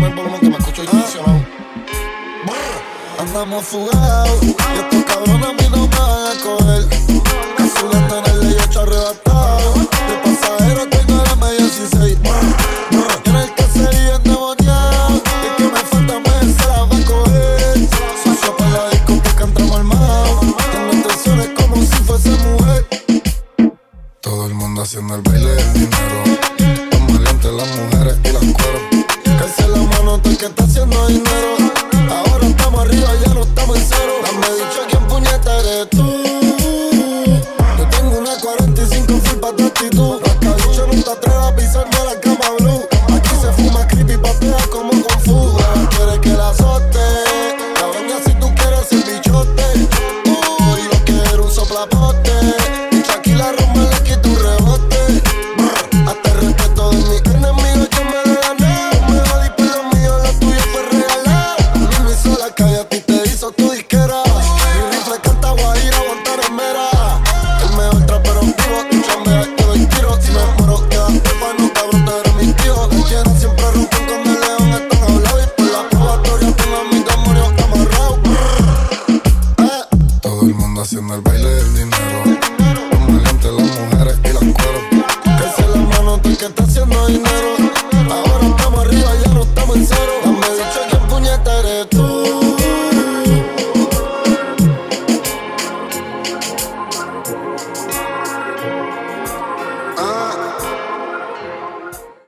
Sube el volumen que me escucho intencionado. Ah. Andamos fugados, y estos cabrones a mí no me van a coger. Azulando en el ley, está arrebatado. De pasajero tengo la media 16. En el caserío endemoniado, y que me falta me se la va a coger. Sucio para la disco que cantamos armado. Tengo intenciones como si fuese mujer. Todo el mundo haciendo el baile del dinero. dinero. Ahora estamos arriba, ya no estamos en cero. Dame dicho quién puñeta eres tú. Yo tengo una 45 full pa' tu actitud. Hasta dicho no te atrevas a pisarme la cama blue. Aquí se fuma creepy, patea como Kung Fu. Quieres que la azote. La venga si tú quieres el bichote. Uy, lo quiero un soplapote.